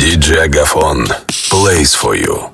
DJ Agafon plays for you.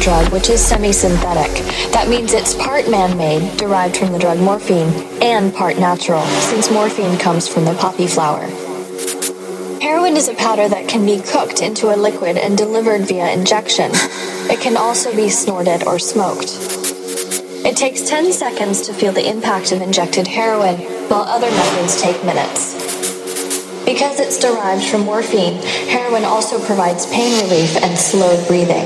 Drug, which is semi synthetic. That means it's part man made, derived from the drug morphine, and part natural, since morphine comes from the poppy flower. Heroin is a powder that can be cooked into a liquid and delivered via injection. It can also be snorted or smoked. It takes 10 seconds to feel the impact of injected heroin, while other methods take minutes. Because it's derived from morphine, heroin also provides pain relief and slowed breathing.